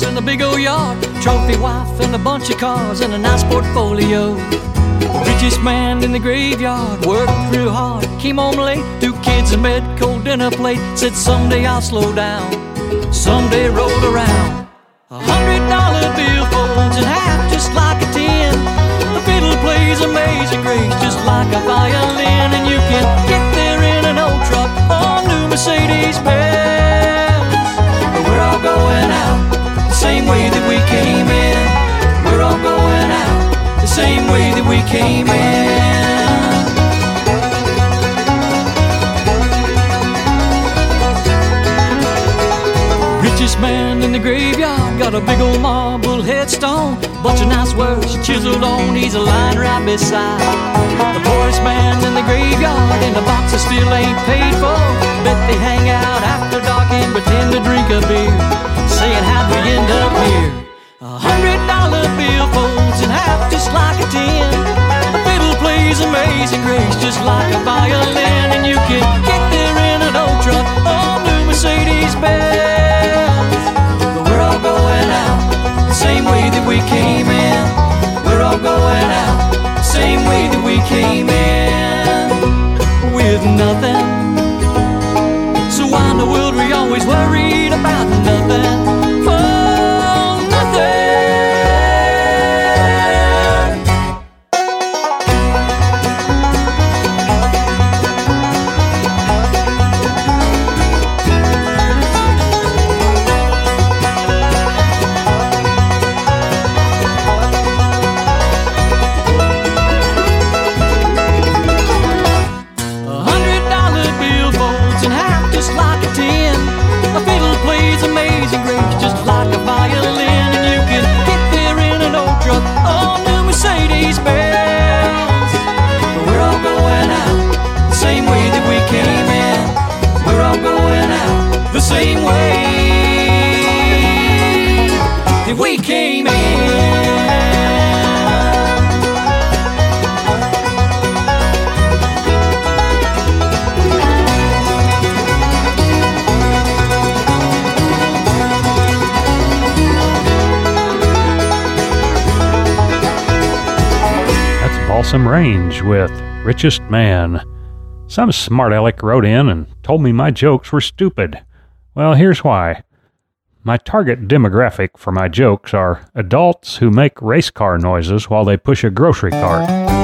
house and a big old yard, trophy wife and a bunch of cars and a nice portfolio. Richest man in the graveyard, worked real hard, came home late, two kids in bed, cold dinner plate, said someday I'll slow down, someday rolled came in. Richest man in the graveyard got a big old marble headstone, bunch of nice words chiseled on. He's a line right beside the poorest man in the graveyard, and the boxes still ain't paid for. Bet they hang out after dark and pretend to drink a beer, saying how'd we end up here? A hundred dollar bill folds in half just like a ten. Plays amazing grace just like a violin, and you can get there in an old truck or new Mercedes Benz. But we're all going out the same way that we came in. We're all going out the same way that we came in with nothing. So why in the world we always worried we came in. That's Balsam Range with Richest Man. Some smart aleck wrote in and told me my jokes were stupid. Well, here's why. My target demographic for my jokes are adults who make race car noises while they push a grocery cart.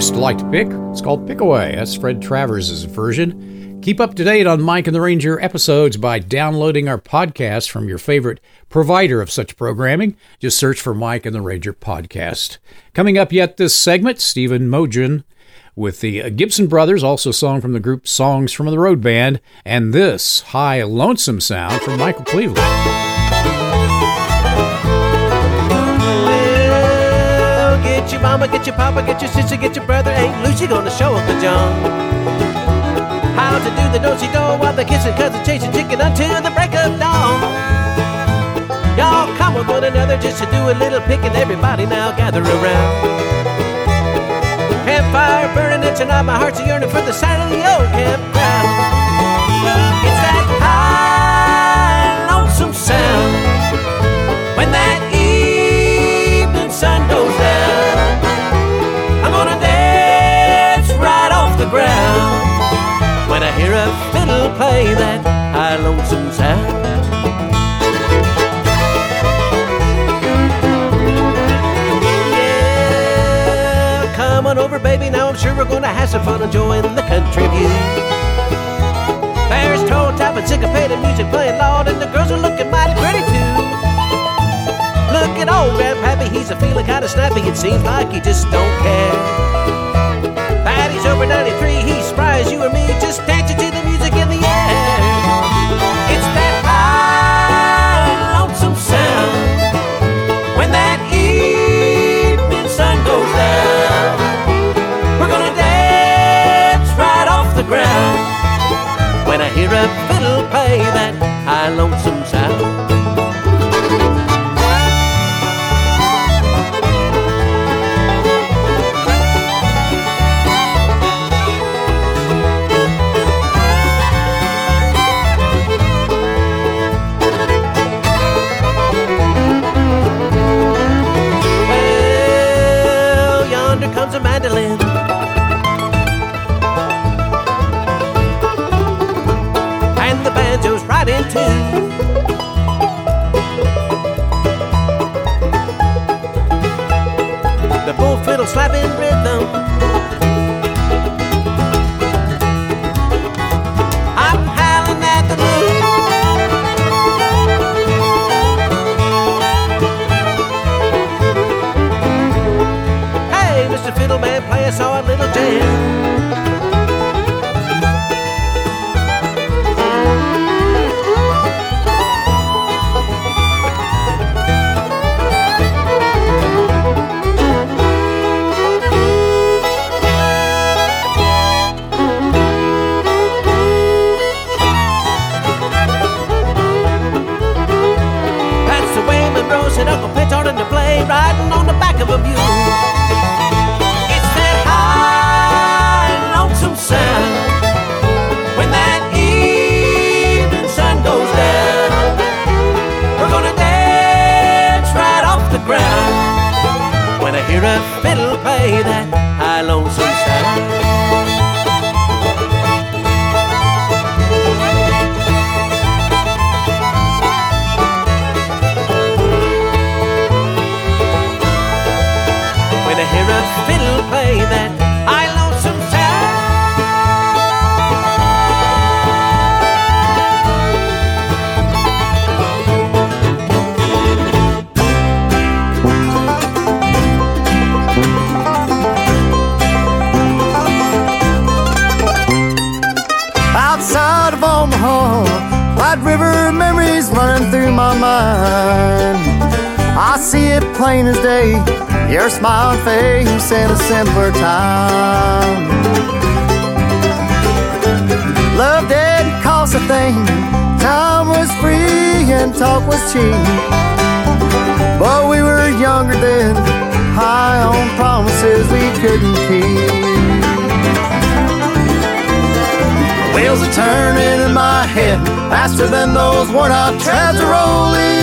To like to pick. It's called Pick Away. That's Fred Travers' version. Keep up to date on Mike and the Ranger episodes by downloading our podcast from your favorite provider of such programming. Just search for Mike and the Ranger podcast. Coming up yet this segment, Stephen Mogen with the Gibson Brothers, also song from the group Songs from the Road Band, and this high lonesome sound from Michael Cleveland. Get your mama, get your papa, get your sister, get your brother. Ain't Lucy gonna show Uncle John how to do the do-si-do while they're kissing cousin chasing chicken until the break of dawn. Y'all come with one another just to do a little picking. Everybody now gather around. Campfire burning and tonight my heart's yearning for the sound of the old campground. Play that high lonesome sound. Yeah, come on over, baby. Now I'm sure we're gonna have some fun enjoying the country view. There's toe tapping, syncopated music playing loud, and the girls are looking mighty pretty too. Look at old Grandpappy, he's a feeling kinda snappy. It seems like he just don't care. Patty's over 93, he's spry you or me, just dancing to slapping rhythm. I'm hear a fiddle play that high, lonesome White River memories running through my mind. I see it plain as day your smiling face in a simpler time. Love didn't cost a thing, time was free and talk was cheap. But we were younger then, high on promises we couldn't keep. Wheels are turning in my head faster than those worn out treads are rolling.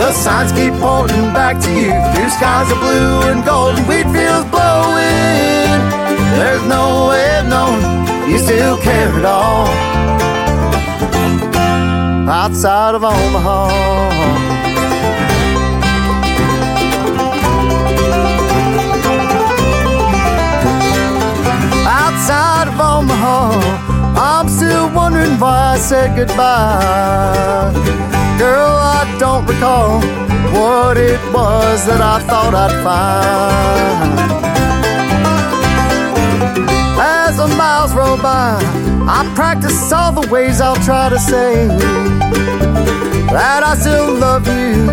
The signs keep pointing back to you. Blue skies are blue and gold, and wheat fields blowing. There's no way of knowing you still care at all. Outside of Omaha. Omaha, I'm still wondering why I said goodbye. Girl, I don't recall what it was that I thought I'd find. As the miles roll by, I practice all the ways I'll try to say that I still love you.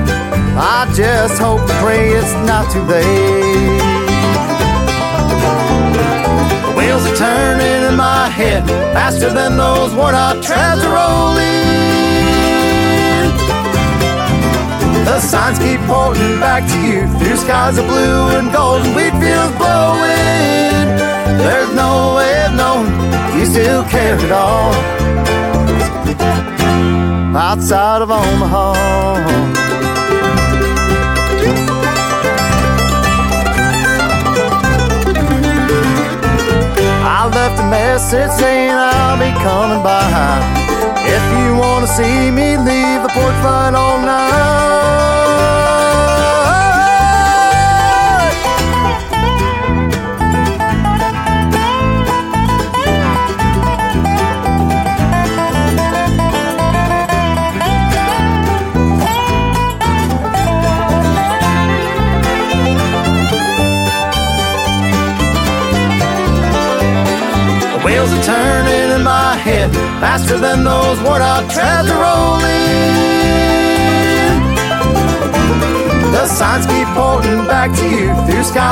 I just hope and pray it's not too late. Turning in my head faster than those worn out treads are rolling. The signs keep pointing back to you through skies of blue and gold and wheat fields blowing. There's no way of knowing you still care at all. Outside of Omaha. I left a message saying I'll be coming by. If you wanna see me, leave the porch light all night.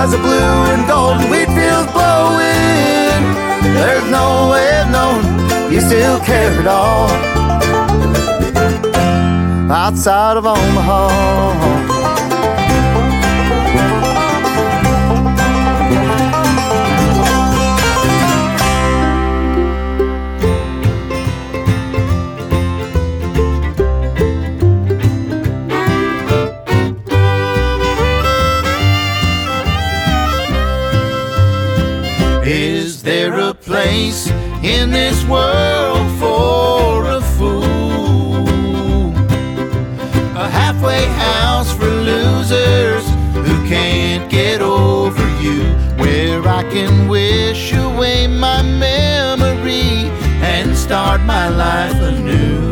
Skies of blue and gold and wheat fields blowing. There's no way of knowing you still care at all. Outside of Omaha. Can wish away my memory and start my life anew.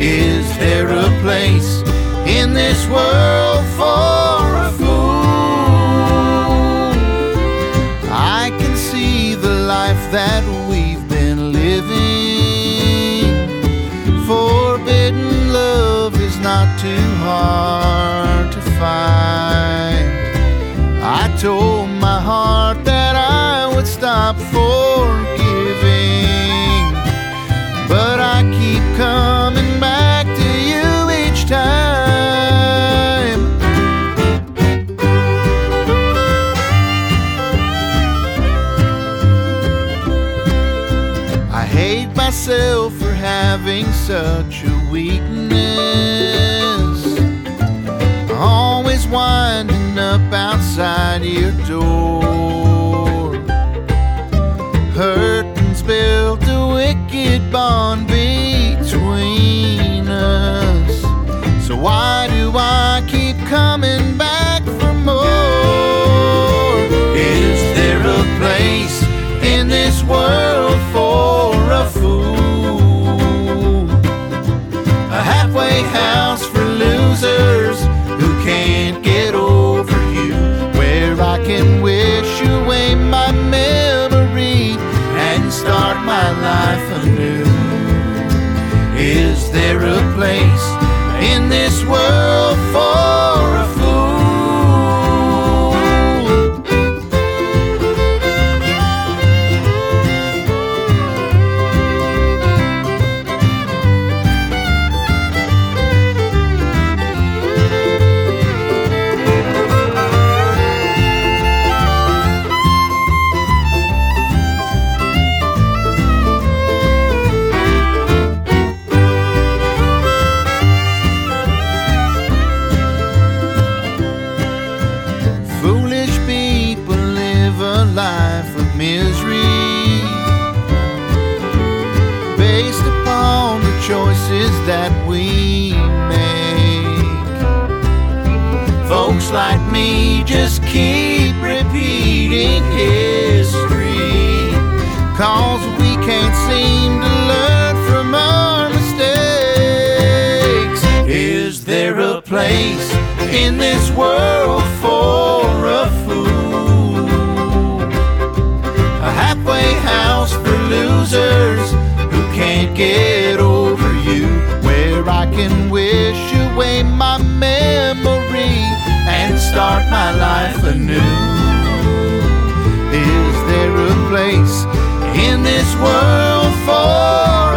Is there a place in this world for a fool? I can see the life that we've been living. Forbidden love is not too hard such a weakness. Always winding up outside your door. Hurting's built a wicked bond Is there a place in this world place in this world for a fool? A halfway house for losers who can't get over you. Where I can wish away my memory and start my life anew. Is there a place in this world for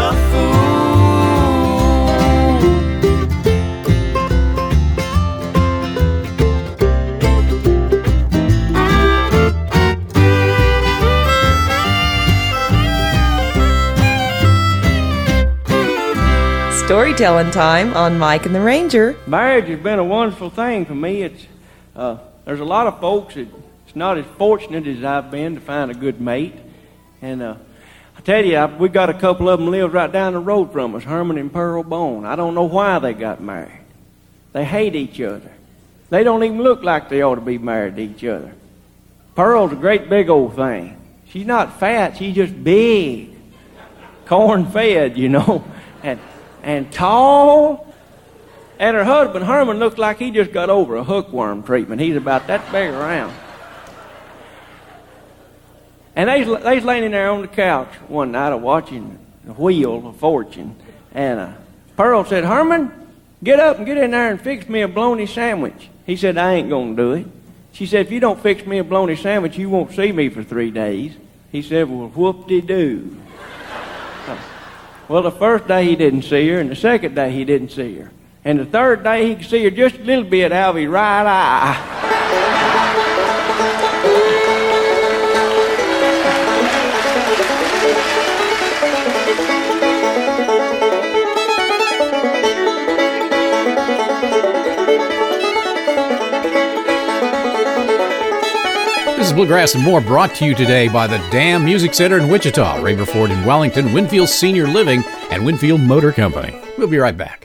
Storytelling time on Mike and the Ranger. marriage has been a wonderful thing for me. It's uh, there's a lot of folks that it's not as fortunate as I've been to find a good mate, and uh, I tell you, we got a couple of them live right down the road from us, Herman and Pearl Bone. I don't know why they got married. They hate each other. They don't even look like they ought to be married to each other. Pearl's a great big old thing. She's not fat. She's just big, corn fed, you know, and and tall. And her husband, Herman, looks like he just got over a hookworm treatment. He's about that big around. And they they's laying in there on the couch one night, watching the wheel of fortune. And uh, Pearl said, Herman, get up and get in there and fix me a bologna sandwich. He said, I ain't going to do it. She said, if you don't fix me a bologna sandwich, you won't see me for three days. He said, well, whoop-de-doo. Well, the first day he didn't see her, and the second day he didn't see her. And the third day he could see her just a little bit out of his right eye. Is Bluegrass and More brought to you today by the Damm Music Center in Wichita, Raverford in Wellington, Winfield Senior Living, and Winfield Motor Company. We'll be right back.